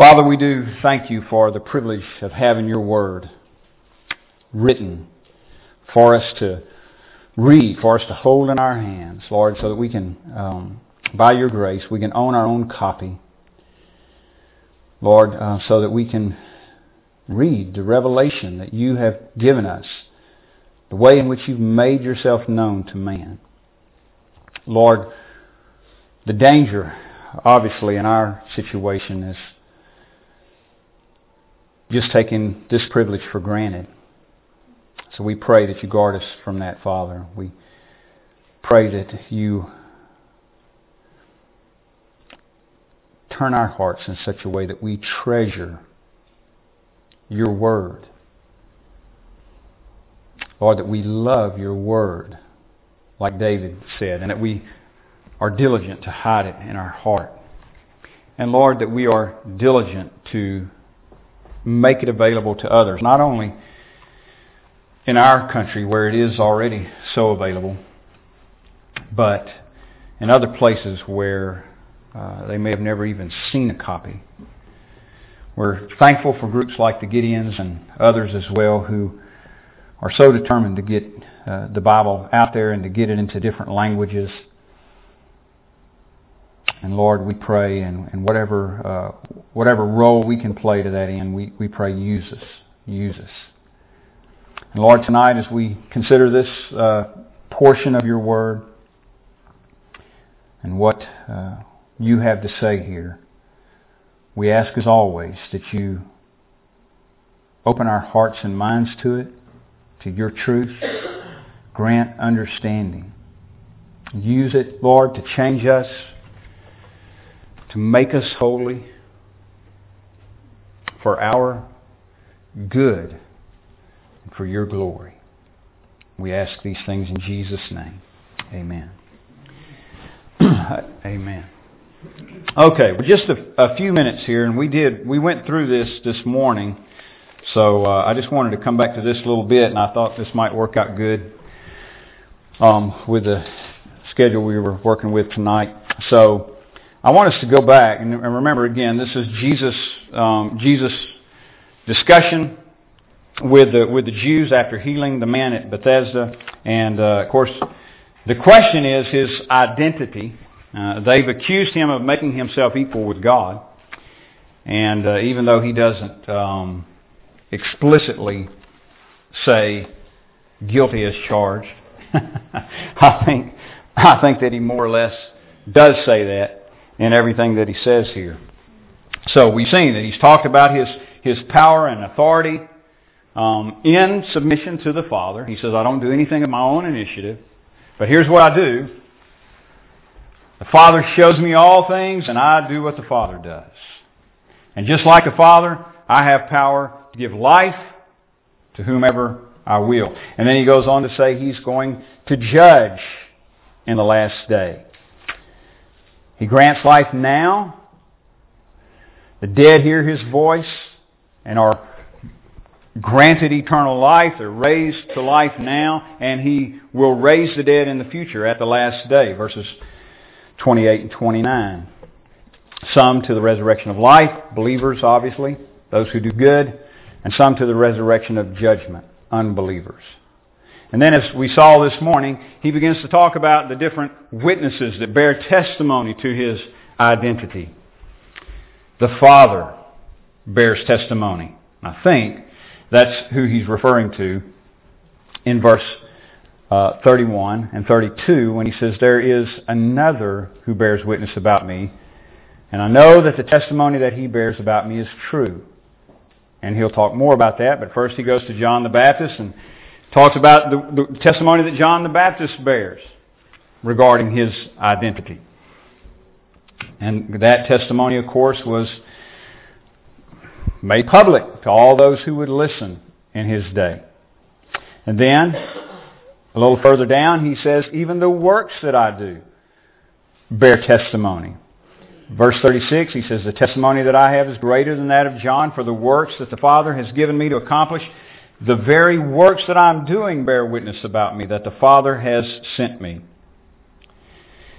Father, we do thank you for the privilege of having your word written for us to read, for us to hold in our hands, Lord, so that we can, um, by your grace, we can own our own copy. Lord, uh, so that we can read the revelation that you have given us, the way in which you've made yourself known to man. Lord, the danger, obviously, in our situation is just taking this privilege for granted. So we pray that you guard us from that, Father. We pray that you turn our hearts in such a way that we treasure your word. Lord, that we love your word, like David said, and that we are diligent to hide it in our heart. And Lord, that we are diligent to make it available to others, not only in our country where it is already so available, but in other places where uh, they may have never even seen a copy. We're thankful for groups like the Gideons and others as well who are so determined to get uh, the Bible out there and to get it into different languages. And Lord, we pray, and, and whatever uh, whatever role we can play to that end, we, we pray use us, use us. And Lord, tonight as we consider this uh, portion of your word and what uh, you have to say here, we ask as always that you open our hearts and minds to it, to your truth, grant understanding. Use it, Lord, to change us, to make us holy for our good and for your glory. We ask these things in Jesus' name. Amen. Amen. Okay, well, just a, a, few minutes here, and we did we went through this this morning, so uh, I just wanted to come back to this a little bit, and I thought this might work out good um, with the schedule we were working with tonight. So I want us to go back and remember again, this is Jesus um, Jesus discussion with the with the Jews after healing the man at Bethesda, and uh, of course, the question is his identity. Uh, they've accused him of making himself equal with God, and uh, even though he doesn't um, explicitly say guilty as charged, I think I think that he more or less does say that in everything that he says here. So we've seen that he's talked about his, his power and authority um, in submission to the Father. He says, I don't do anything of my own initiative, but here's what I do. The Father shows me all things, and I do what the Father does. And just like the Father, I have power to give life to whomever I will. And then he goes on to say he's going to judge in the last day. He grants life now. The dead hear his voice and are granted eternal life. They're raised to life now, and he will raise the dead in the future at the last day. Verses 28 and 29. Some to the resurrection of life, believers obviously, those who do good, and some to the resurrection of judgment, unbelievers. And then as we saw this morning, he begins to talk about the different witnesses that bear testimony to his identity. The Father bears testimony. I think that's who he's referring to in verse uh, 31 and 32 when he says, There is another who bears witness about me, and I know that the testimony that he bears about me is true. And he'll talk more about that, but first he goes to John the Baptist and talks about the, the testimony that John the Baptist bears regarding his identity. And that testimony, of course, was made public to all those who would listen in his day. And then, a little further down, he says, Even the works that I do bear testimony. Verse 36, he says, The testimony that I have is greater than that of John, for the works that the Father has given me to accomplish, the very works that I'm doing bear witness about me, that the Father has sent me.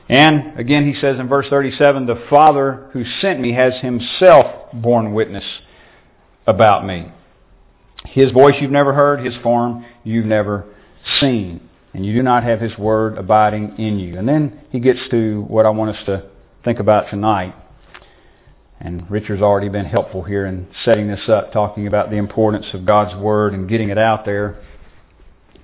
And again, he says in verse 37, the Father who sent me has himself borne witness about me. His voice you've never heard, his form you've never seen. And you do not have his word abiding in you. And then he gets to what I want us to think about tonight. And Richard's already been helpful here in setting this up, talking about the importance of God's word and getting it out there.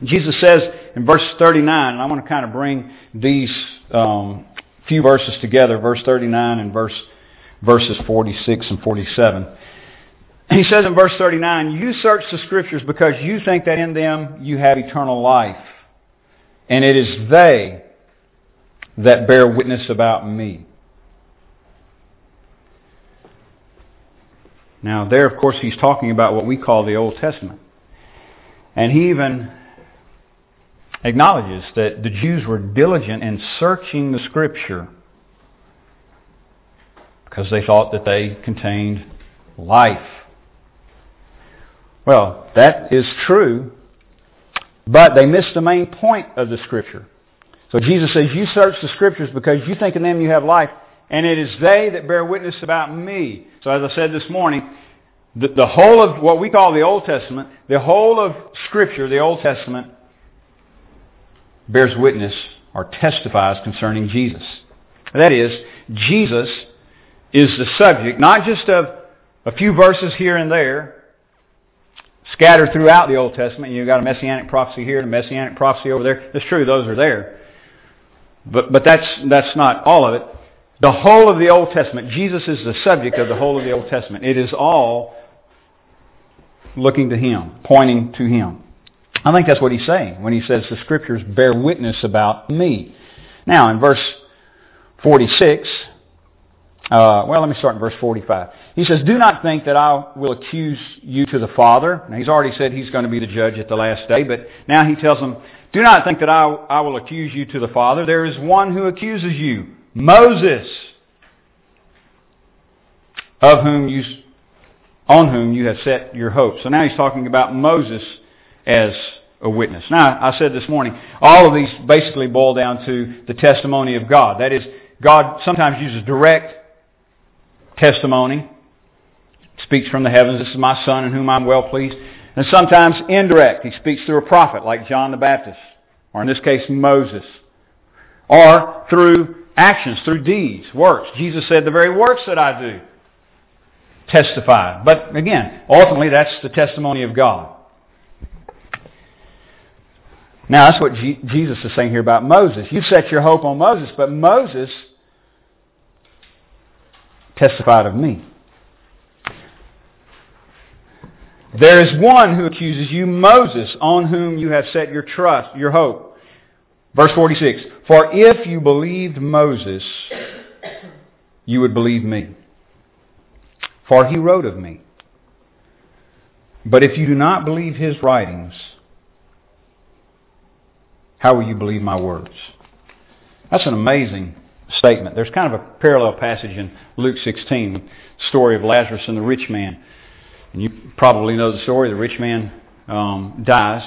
Jesus says in verse 39, and I want to kind of bring these um, few verses together, verse 39 and verse verses 46 and 47. He says in verse 39, You search the Scriptures because you think that in them you have eternal life. And it is they that bear witness about me. Now, there, of course, he's talking about what we call the Old Testament. And he even acknowledges that the Jews were diligent in searching the Scripture because they thought that they contained life. Well, that is true, but they missed the main point of the Scripture. So Jesus says, You search the Scriptures because you think in them you have life, and it is they that bear witness about me. So as I said this morning, the, the whole of what we call the Old Testament, the whole of Scripture, the Old Testament, bears witness or testifies concerning Jesus. That is, Jesus is the subject, not just of a few verses here and there, scattered throughout the Old Testament. You've got a messianic prophecy here and a messianic prophecy over there. It's true, those are there. But, but that's, that's not all of it. The whole of the Old Testament, Jesus is the subject of the whole of the Old Testament. It is all looking to Him, pointing to Him. I think that's what he's saying when he says the Scriptures bear witness about me. Now, in verse 46, uh, well, let me start in verse 45. He says, Do not think that I will accuse you to the Father. Now, he's already said he's going to be the judge at the last day, but now he tells them, Do not think that I, I will accuse you to the Father. There is one who accuses you, Moses, of whom you, on whom you have set your hope. So now he's talking about Moses as a witness. Now, I said this morning, all of these basically boil down to the testimony of God. That is, God sometimes uses direct testimony, speaks from the heavens, this is my son in whom I'm well pleased. And sometimes indirect, he speaks through a prophet like John the Baptist, or in this case Moses. Or through actions, through deeds, works. Jesus said, the very works that I do testify. But again, ultimately that's the testimony of God. Now, that's what G- Jesus is saying here about Moses. You set your hope on Moses, but Moses testified of me. There is one who accuses you, Moses, on whom you have set your trust, your hope. Verse 46, For if you believed Moses, you would believe me. For he wrote of me. But if you do not believe his writings, how will you believe my words? That's an amazing statement. There's kind of a parallel passage in Luke 16, the story of Lazarus and the rich man. And you probably know the story. The rich man um, dies,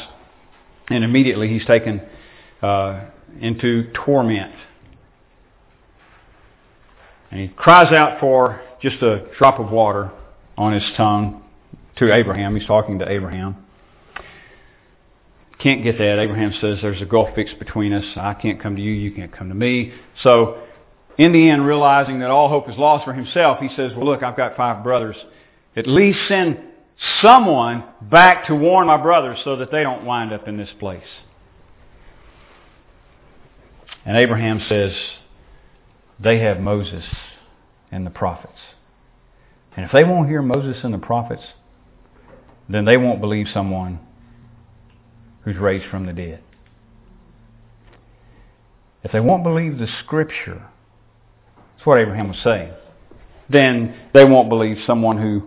and immediately he's taken uh, into torment. And he cries out for just a drop of water on his tongue to Abraham. He's talking to Abraham. Can't get that. Abraham says there's a gulf fixed between us. I can't come to you. You can't come to me. So in the end, realizing that all hope is lost for himself, he says, well, look, I've got five brothers. At least send someone back to warn my brothers so that they don't wind up in this place. And Abraham says, they have Moses and the prophets. And if they won't hear Moses and the prophets, then they won't believe someone who's raised from the dead. If they won't believe the Scripture, that's what Abraham was saying, then they won't believe someone who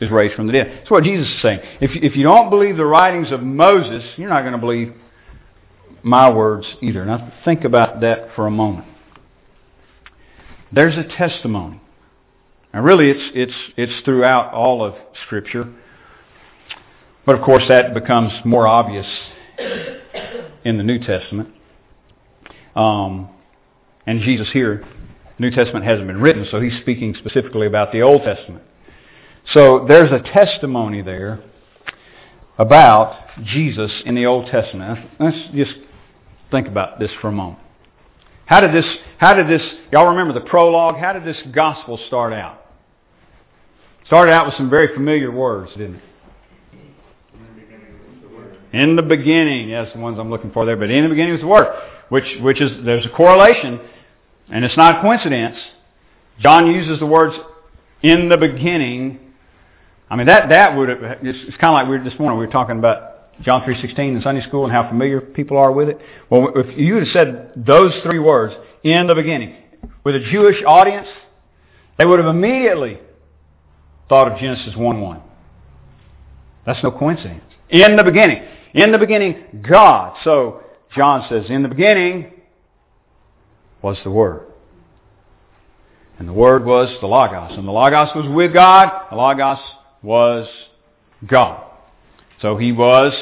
is raised from the dead. That's what Jesus is saying. If, if you don't believe the writings of Moses, you're not going to believe my words either. Now think about that for a moment. There's a testimony. And really it's, it's, it's throughout all of Scripture. But of course that becomes more obvious in the New Testament. Um, And Jesus here, New Testament hasn't been written, so he's speaking specifically about the Old Testament. So there's a testimony there about Jesus in the Old Testament. Let's just think about this for a moment. How did this, how did this, y'all remember the prologue? How did this gospel start out? Started out with some very familiar words, didn't it? In the beginning, yes, the ones I'm looking for there, but in the beginning was the Word, which, which is, there's a correlation, and it's not a coincidence. John uses the words in the beginning. I mean, that, that would have, it's, it's kind of like we were this morning, we were talking about John 3.16 in Sunday school and how familiar people are with it. Well, if you had said those three words, in the beginning, with a Jewish audience, they would have immediately thought of Genesis 1.1. That's no coincidence. In the beginning. In the beginning, God. So, John says, in the beginning was the Word. And the Word was the Logos. And the Logos was with God. The Logos was God. So he was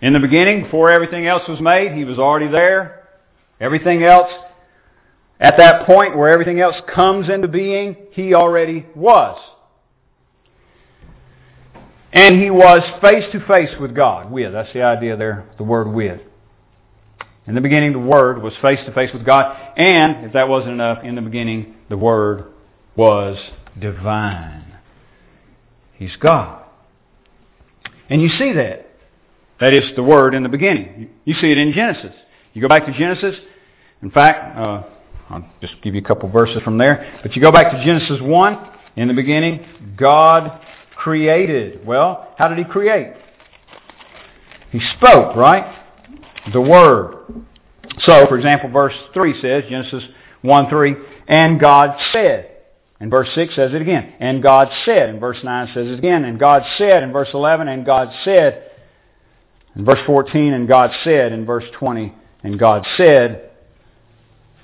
in the beginning, before everything else was made, he was already there. Everything else, at that point where everything else comes into being, he already was. And he was face to face with God. With. That's the idea there, the word with. In the beginning, the Word was face to face with God. And, if that wasn't enough, in the beginning, the Word was divine. He's God. And you see that. That is the Word in the beginning. You see it in Genesis. You go back to Genesis. In fact, uh, I'll just give you a couple verses from there. But you go back to Genesis 1. In the beginning, God created. Well, how did he create? He spoke, right? The Word. So, for example, verse 3 says, Genesis 1 3, and God said. And verse 6 says it again. And God said. And verse 9 says it again. And God said. And verse 11, and God said. And verse 14, and God said. And verse 20, and God said.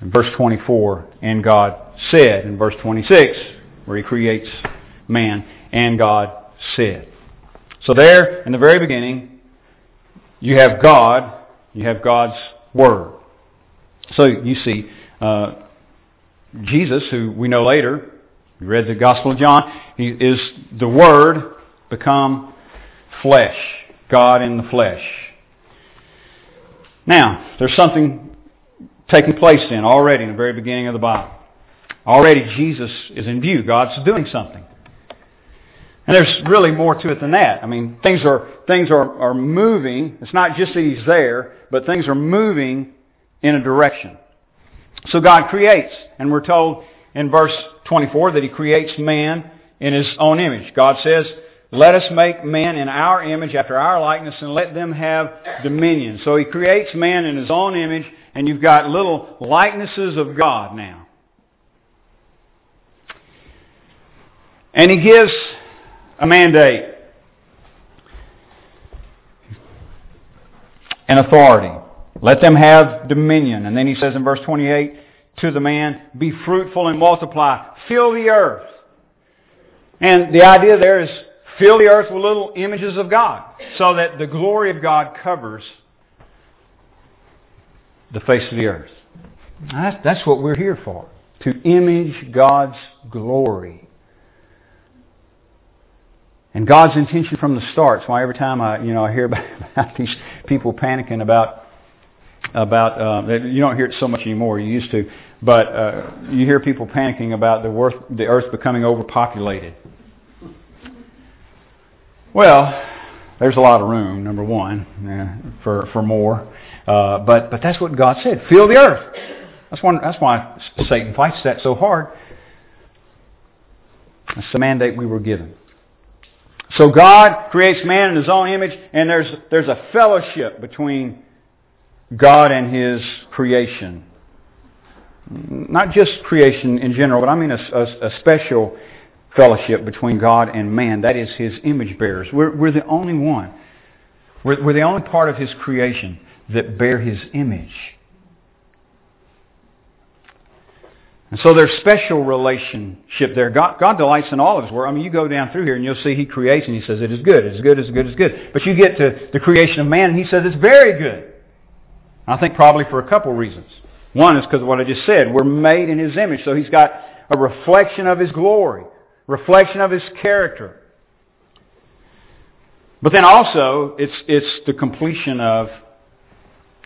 And verse 24, and God said. And verse 26, where he creates man, and God said. So there, in the very beginning, you have God, you have God's Word. So you see, uh, Jesus, who we know later, we read the Gospel of John, he is the Word become flesh, God in the flesh. Now, there's something taking place then already in the very beginning of the Bible. Already Jesus is in view. God's doing something. And there's really more to it than that. I mean, things are things are, are moving. It's not just that he's there, but things are moving in a direction. So God creates, and we're told in verse 24 that He creates man in His own image. God says, let us make man in our image after our likeness and let them have dominion. So He creates man in His own image, and you've got little likenesses of God now. And He gives a mandate. An authority. Let them have dominion. And then he says in verse 28 to the man, be fruitful and multiply. Fill the earth. And the idea there is fill the earth with little images of God so that the glory of God covers the face of the earth. That's, that's what we're here for. To image God's glory. And God's intention from the start. That's why every time I, you know, I hear about, about these people panicking about about uh, you don't hear it so much anymore. You used to, but uh, you hear people panicking about the earth, the earth becoming overpopulated. Well, there's a lot of room. Number one, uh, for for more, uh, but but that's what God said. Fill the earth. That's. That's why Satan fights that so hard. That's the mandate we were given. So God creates man in His own image, and there's there's a fellowship between God and His creation. Not just creation in general, but I mean a, a, a special fellowship between God and man. That is His image bearers. We're, we're the only one. We're, we're the only part of His creation that bear His image. And so there's special relationship there. God, God delights in all of His work. I mean, you go down through here and you'll see He creates and He says it is good, it is good, it is good, it is good. But you get to the creation of man and He says it's very good. I think probably for a couple reasons. One is because of what I just said. We're made in His image, so He's got a reflection of His glory, reflection of His character. But then also, it's, it's the completion of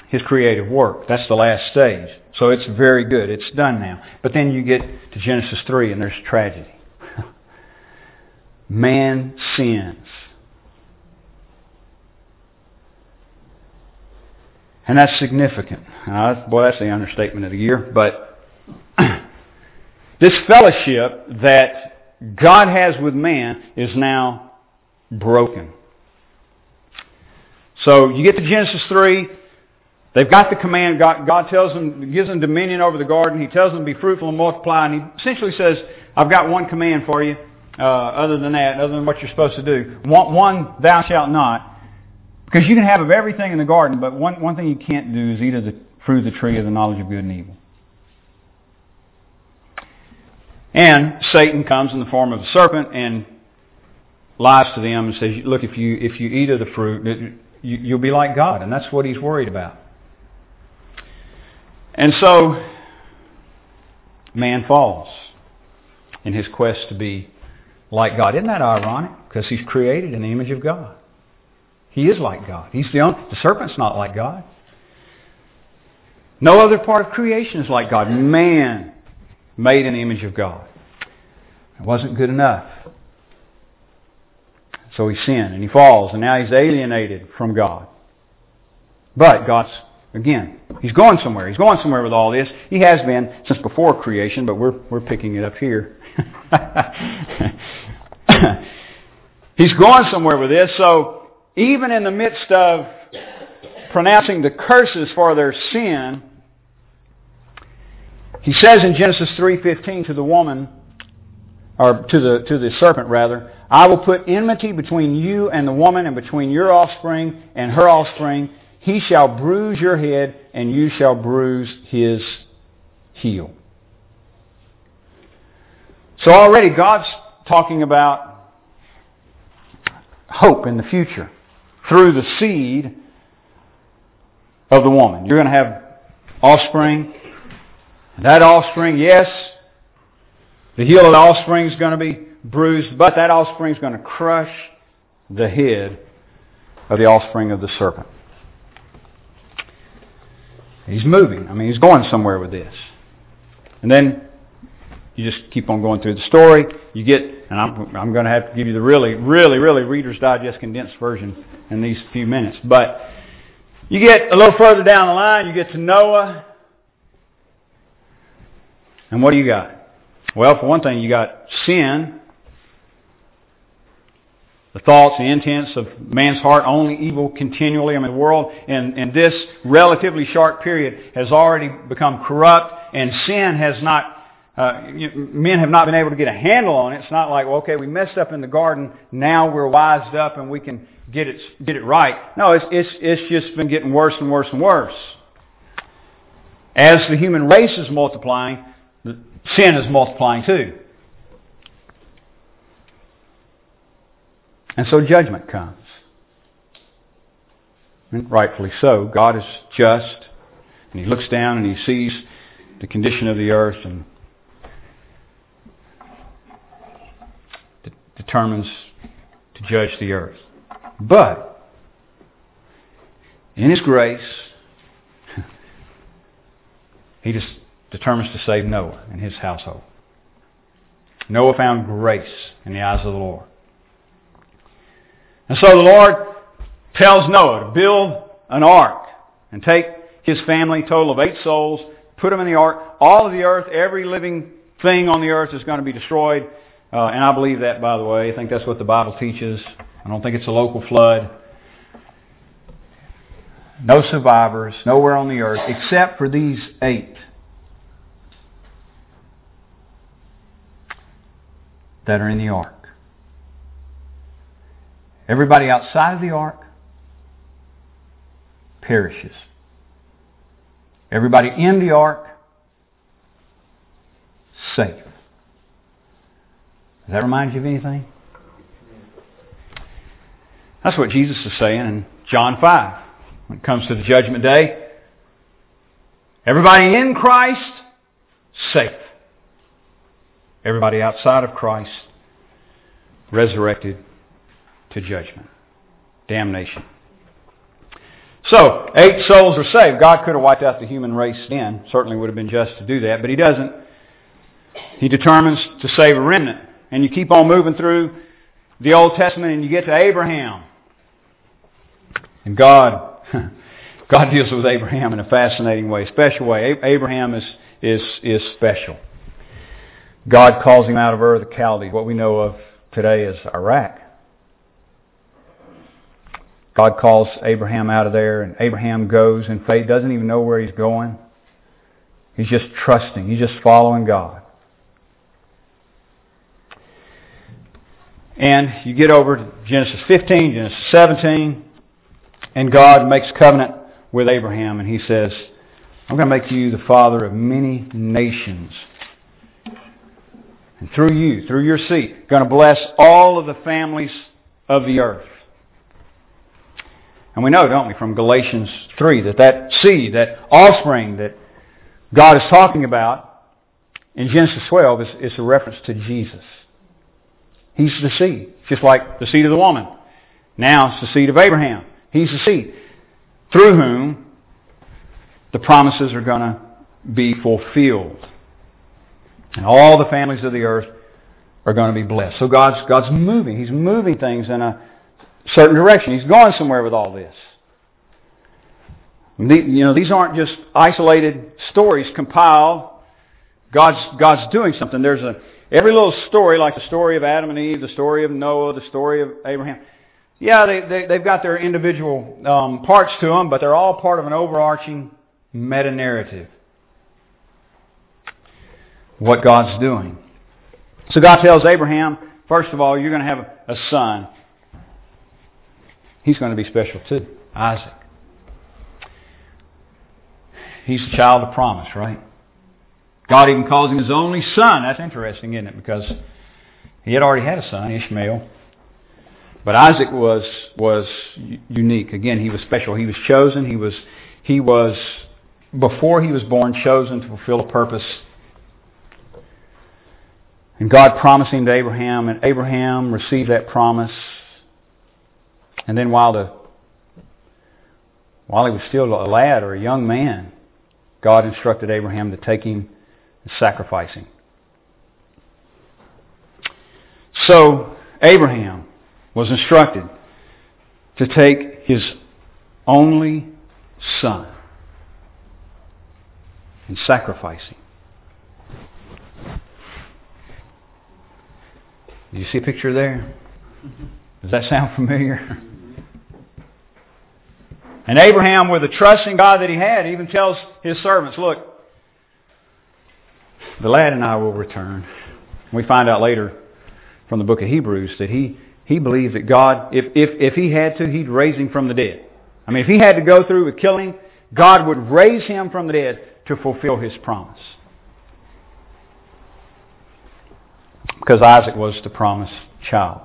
His creative work. That's the last stage. So it's very good. It's done now. But then you get to Genesis 3 and there's tragedy. Man sins. And that's significant. Uh, boy, that's the understatement of the year. But this fellowship that God has with man is now broken. So you get to Genesis 3. They've got the command. God, God tells them, gives them dominion over the garden. He tells them to be fruitful and multiply. And he essentially says, I've got one command for you. Uh, other than that, other than what you're supposed to do. One, one, thou shalt not. Because you can have of everything in the garden, but one, one thing you can't do is eat of the fruit of the tree of the knowledge of good and evil. And Satan comes in the form of a serpent and lies to them and says, look, if you, if you eat of the fruit, you, you'll be like God. And that's what he's worried about. And so, man falls in his quest to be like God. Isn't that ironic? Because he's created in the image of God. He is like God. He's the only, the serpent's not like God. No other part of creation is like God. Man made in the image of God. It wasn't good enough. So he sinned and he falls and now he's alienated from God. But God's, again, he's going somewhere. He's going somewhere with all this. He has been since before creation, but we're, we're picking it up here. he's going somewhere with this. So even in the midst of pronouncing the curses for their sin, he says in Genesis 3:15 to the woman, or to the to the serpent rather, I will put enmity between you and the woman, and between your offspring and her offspring. He shall bruise your head, and you shall bruise his heel. So already God's talking about hope in the future through the seed of the woman. You're going to have offspring. That offspring, yes, the heel of the offspring is going to be bruised, but that offspring is going to crush the head of the offspring of the serpent. He's moving. I mean, he's going somewhere with this. And then you just keep on going through the story. You get, and I'm, I'm going to have to give you the really, really, really Reader's Digest condensed version in these few minutes. But you get a little further down the line, you get to Noah. And what do you got? Well, for one thing, you got sin. The thoughts, the intents of man's heart, only evil continually. I mean, the world in, in this relatively short period has already become corrupt, and sin has not uh, men have not been able to get a handle on it. It's not like, well, okay, we messed up in the garden. Now we're wised up and we can get it get it right. No, it's it's it's just been getting worse and worse and worse. As the human race is multiplying, sin is multiplying too. And so judgment comes. And rightfully so. God is just, and He looks down and He sees the condition of the earth and determines to judge the earth. But, in His grace, He just determines to save Noah and his household. Noah found grace in the eyes of the Lord. And so the Lord tells Noah to build an ark and take his family, total of eight souls, put them in the ark. All of the earth, every living thing on the earth is going to be destroyed. Uh, and I believe that, by the way. I think that's what the Bible teaches. I don't think it's a local flood. No survivors, nowhere on the earth, except for these eight. that are in the ark. Everybody outside of the ark perishes. Everybody in the ark, safe. Does that remind you of anything? That's what Jesus is saying in John 5. When it comes to the judgment day, Everybody in Christ, safe. Everybody outside of Christ, resurrected to judgment, damnation. So, eight souls are saved. God could have wiped out the human race then. Certainly would have been just to do that, but He doesn't. He determines to save a remnant. And you keep on moving through the Old Testament and you get to Abraham. And God, God deals with Abraham in a fascinating way, special way. Abraham is, is, is special. God calls him out of Ur the Chaldees, what we know of today as Iraq. God calls Abraham out of there, and Abraham goes in faith, doesn't even know where he's going. He's just trusting. He's just following God. And you get over to Genesis 15, Genesis 17, and God makes covenant with Abraham, and he says, I'm going to make you the father of many nations. And through you, through your seed, I'm going to bless all of the families of the earth. And we know, don't we, from Galatians 3, that that seed, that offspring that God is talking about in Genesis 12 is, is a reference to Jesus. He's the seed, just like the seed of the woman. Now it's the seed of Abraham. He's the seed through whom the promises are going to be fulfilled. And all the families of the earth are going to be blessed. So God's, God's moving. He's moving things in a certain direction. He's going somewhere with all this. You know, these aren't just isolated stories compiled. God's, God's doing something. There's a, every little story, like the story of Adam and Eve, the story of Noah, the story of Abraham. Yeah, they, they, they've got their individual um, parts to them, but they're all part of an overarching meta-narrative. What God's doing. So God tells Abraham, first of all, you're going to have a son. He's going to be special too. Isaac. He's the child of promise, right? God even calls him his only son. That's interesting, isn't it? Because he had already had a son, Ishmael. But Isaac was was unique. Again, he was special. He was chosen. He was he was before he was born chosen to fulfill a purpose. And God promised him to Abraham, and Abraham received that promise and then while the while he was still a lad or a young man, God instructed Abraham to take him him. So Abraham was instructed to take his only son and sacrifice him. Do you see a picture there? Does that sound familiar? And Abraham, with the trust in God that he had, even tells his servants, look, the lad and I will return. We find out later from the book of Hebrews that he, he believed that God, if, if, if he had to, he'd raise him from the dead. I mean, if he had to go through with killing, God would raise him from the dead to fulfill his promise. Because Isaac was the promised child.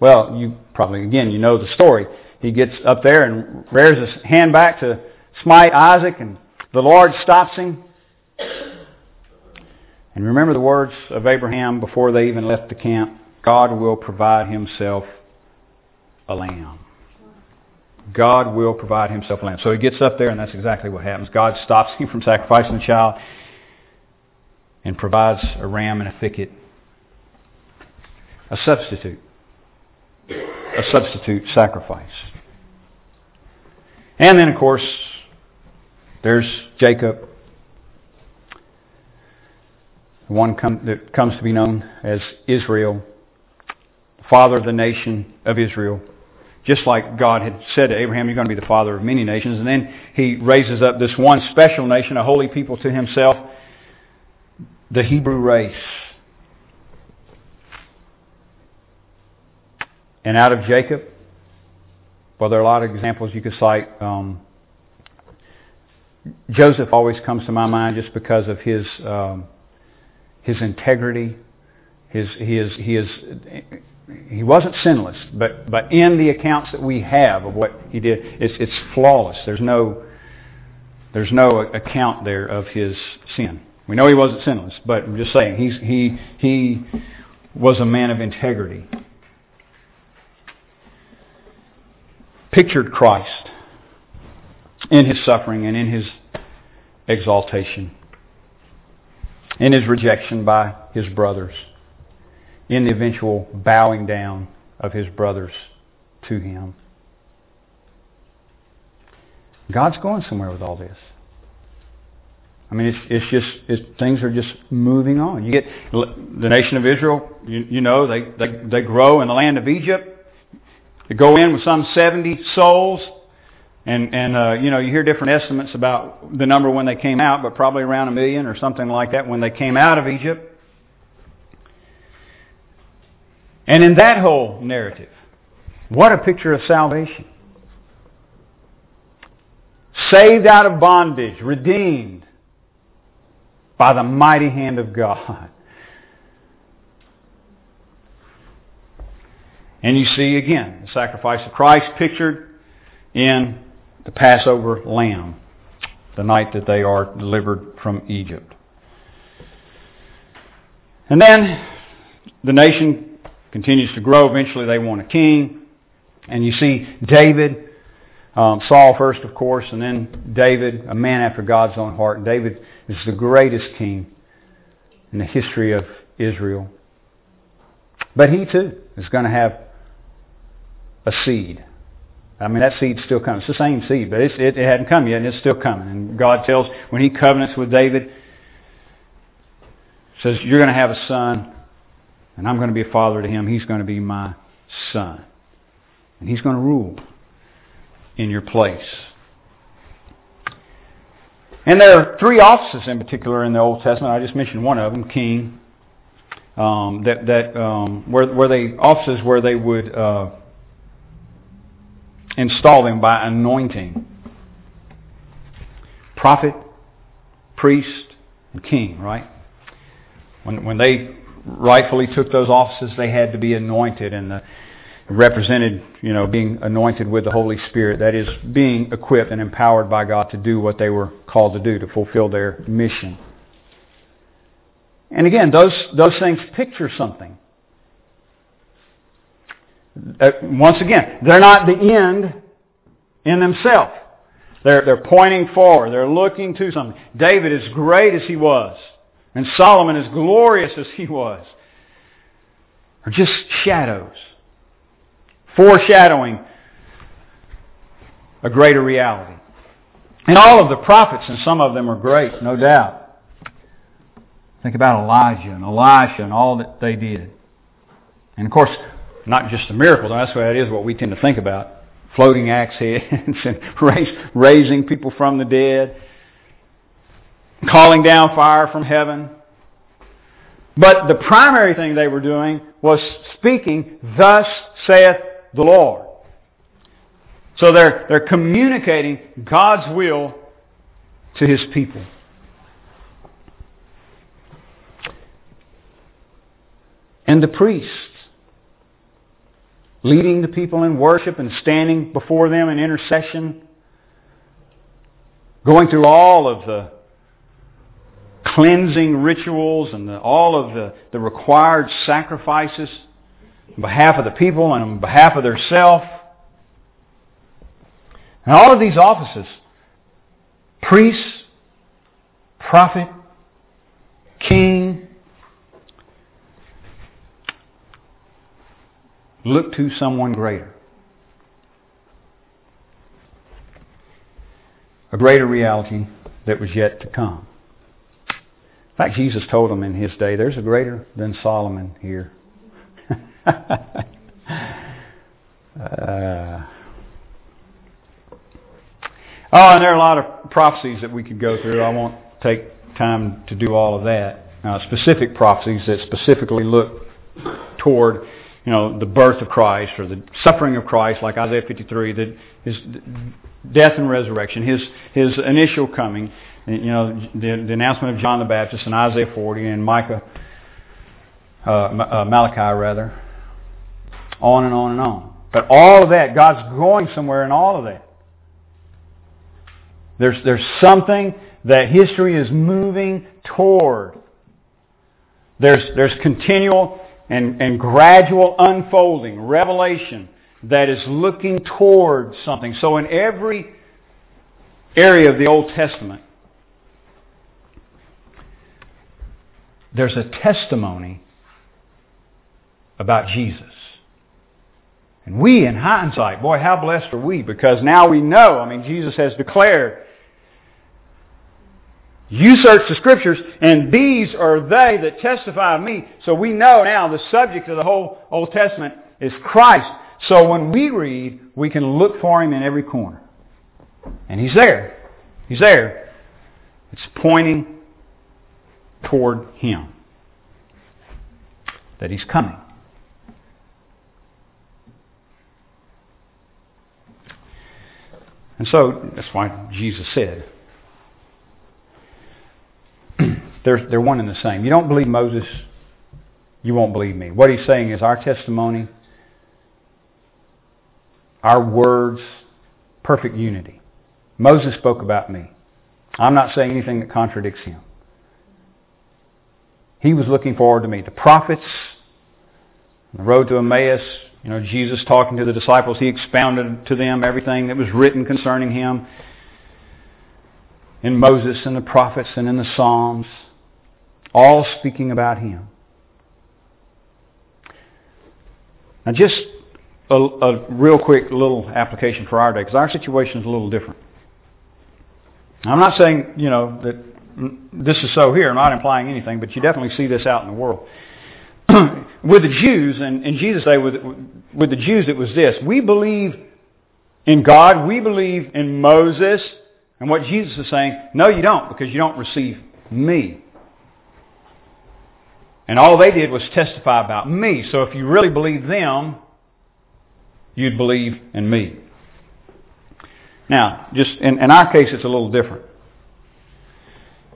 Well, you probably, again, you know the story he gets up there and rears his hand back to smite Isaac, and the Lord stops him. And remember the words of Abraham before they even left the camp God will provide himself a lamb. God will provide himself a lamb. So he gets up there, and that's exactly what happens. God stops him from sacrificing the child and provides a ram in a thicket, a substitute a substitute sacrifice. And then, of course, there's Jacob, one come, that comes to be known as Israel, father of the nation of Israel. Just like God had said to Abraham, you're going to be the father of many nations. And then he raises up this one special nation, a holy people to himself, the Hebrew race. And out of Jacob, well, there are a lot of examples you could cite. Um, Joseph always comes to my mind just because of his um, his integrity. His he he wasn't sinless, but but in the accounts that we have of what he did, it's it's flawless. There's no there's no account there of his sin. We know he wasn't sinless, but I'm just saying he's, he he was a man of integrity. Pictured Christ in his suffering and in his exaltation, in his rejection by his brothers, in the eventual bowing down of his brothers to him. God's going somewhere with all this. I mean, it's, it's just it's, things are just moving on. You get the nation of Israel. You, you know, they, they they grow in the land of Egypt. They go in with some seventy souls, and and uh, you know you hear different estimates about the number when they came out, but probably around a million or something like that when they came out of Egypt. And in that whole narrative, what a picture of salvation. Saved out of bondage, redeemed by the mighty hand of God. And you see again the sacrifice of Christ pictured in the Passover lamb, the night that they are delivered from Egypt. And then the nation continues to grow. Eventually they want a king. And you see David um, Saul first, of course, and then David, a man after God's own heart. David is the greatest king in the history of Israel. But he too is going to have a seed. I mean, that seed's still coming. It's the same seed, but it, it hadn't come yet, and it's still coming. And God tells, when he covenants with David, says, you're going to have a son, and I'm going to be a father to him. He's going to be my son. And he's going to rule in your place. And there are three offices in particular in the Old Testament. I just mentioned one of them, king. Um, that that um, where where they offices where they would uh, install them by anointing. Prophet, priest, and king. Right. When when they rightfully took those offices, they had to be anointed, and the represented, you know, being anointed with the Holy Spirit. That is, being equipped and empowered by God to do what they were called to do, to fulfill their mission. And again, those, those things picture something. Uh, once again, they're not the end in themselves. They're, they're pointing forward. They're looking to something. David, as great as he was, and Solomon, as glorious as he was, are just shadows foreshadowing a greater reality. And all of the prophets, and some of them are great, no doubt. Think about Elijah and Elisha and all that they did. And of course, not just the miracles, that's what it is what we tend to think about. Floating axe heads and raising people from the dead, calling down fire from heaven. But the primary thing they were doing was speaking, thus saith the Lord. So they're, they're communicating God's will to His people. And the priests, leading the people in worship and standing before them in intercession, going through all of the cleansing rituals and the, all of the, the required sacrifices on behalf of the people and on behalf of their self. And all of these offices, priest, prophet, king, look to someone greater. A greater reality that was yet to come. In fact, Jesus told them in his day, there's a greater than Solomon here. Uh, oh, and there are a lot of prophecies that we could go through. I won't take time to do all of that. Uh, specific prophecies that specifically look toward, you know, the birth of Christ or the suffering of Christ, like Isaiah 53, that his death and resurrection, his his initial coming, you know, the, the announcement of John the Baptist in Isaiah 40 and Micah, uh, uh, Malachi rather, on and on and on. But all of that, God's going somewhere in all of that. There's, there's something that history is moving toward. There's, there's continual and, and gradual unfolding, revelation that is looking towards something. So in every area of the Old Testament, there's a testimony about Jesus. And we, in hindsight, boy, how blessed are we because now we know. I mean, Jesus has declared, you search the scriptures and these are they that testify of me. So we know now the subject of the whole Old Testament is Christ. So when we read, we can look for him in every corner. And he's there. He's there. It's pointing toward him. That he's coming. And so that's why Jesus said, they're, they're one and the same. You don't believe Moses, you won't believe me. What he's saying is our testimony, our words, perfect unity. Moses spoke about me. I'm not saying anything that contradicts him. He was looking forward to me. The prophets, the road to Emmaus, you know, Jesus talking to the disciples, he expounded to them everything that was written concerning him in Moses and the prophets and in the Psalms, all speaking about him. Now, just a, a real quick little application for our day, because our situation is a little different. I'm not saying, you know, that this is so here. I'm not implying anything, but you definitely see this out in the world. with the Jews, and in Jesus' day, with, with the Jews, it was this. We believe in God. We believe in Moses. And what Jesus is saying, no, you don't, because you don't receive me. And all they did was testify about me. So if you really believe them, you'd believe in me. Now, just in, in our case, it's a little different.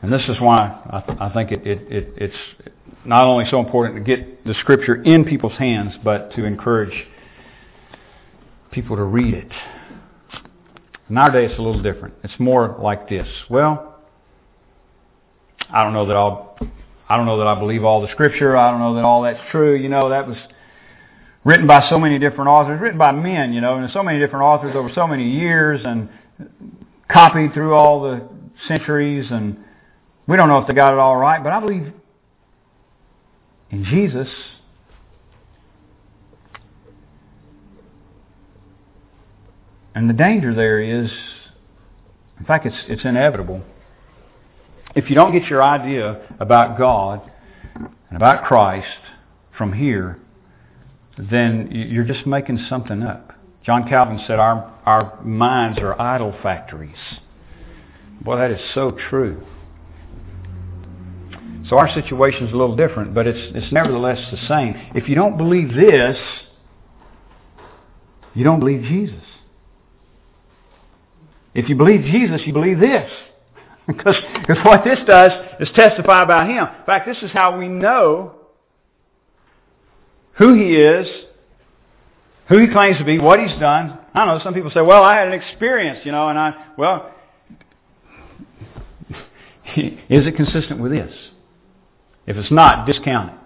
And this is why I, I think it, it, it, it's not only so important to get the Scripture in people's hands, but to encourage people to read it. In our day, it's a little different. It's more like this. Well, I don't know that I'll, I don't know that I believe all the Scripture. I don't know that all that's true. You know, that was written by so many different authors, written by men, you know, and so many different authors over so many years, and copied through all the centuries and we don't know if they got it all right, but I believe in Jesus. And the danger there is, in fact, it's, it's inevitable. If you don't get your idea about God and about Christ from here, then you're just making something up. John Calvin said our, our minds are idol factories. Boy, that is so true. So our situation is a little different, but it's, it's nevertheless the same. If you don't believe this, you don't believe Jesus. If you believe Jesus, you believe this. Because, what this does is testify about Him. In fact, this is how we know who He is, who He claims to be, what He's done. I don't know, some people say, well, I had an experience, you know, and I, well, is it consistent with this? If it's not, discount it.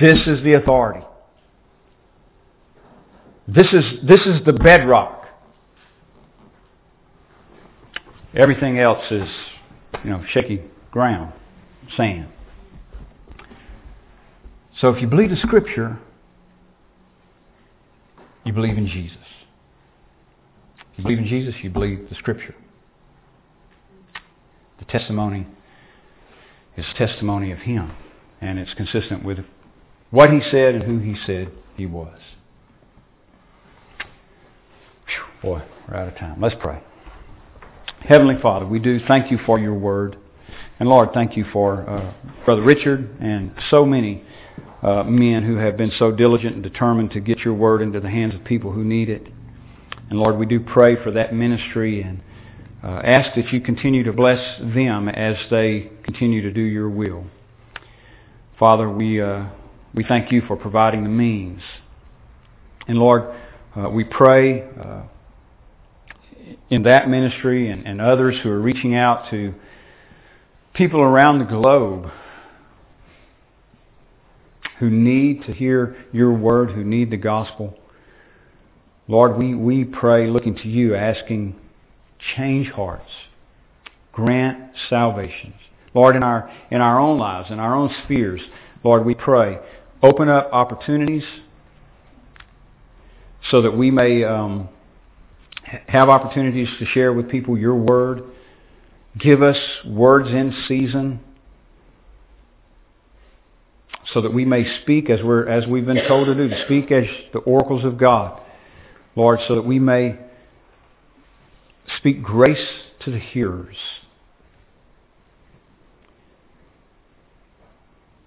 This is the authority. This is, this is the bedrock. Everything else is, you know, shaky ground, sand. So if you believe the Scripture, you believe in Jesus. If you believe in Jesus, you believe the Scripture. The testimony is testimony of Him. And it's consistent with what He said and who He said He was. Whew, boy, we're out of time. Let's pray. Heavenly Father, we do thank you for your word. And Lord, thank you for uh, Brother Richard and so many uh, men who have been so diligent and determined to get your word into the hands of people who need it. And Lord, we do pray for that ministry and uh, ask that you continue to bless them as they continue to do your will. Father, we, uh, we thank you for providing the means. And Lord, uh, we pray uh, in that ministry and, and others who are reaching out to people around the globe who need to hear your word, who need the gospel. Lord, we, we pray looking to you, asking, change hearts, grant salvations. Lord, in our, in our own lives, in our own spheres, Lord, we pray, open up opportunities so that we may um, have opportunities to share with people your word. Give us words in season so that we may speak as we're as we've been told to do, to speak as the oracles of God. Lord, so that we may speak grace to the hearers.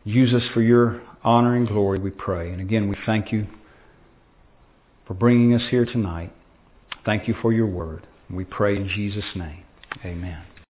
Use us for your honor and glory, we pray. And again, we thank you for bringing us here tonight. Thank you for your word. We pray in Jesus' name. Amen.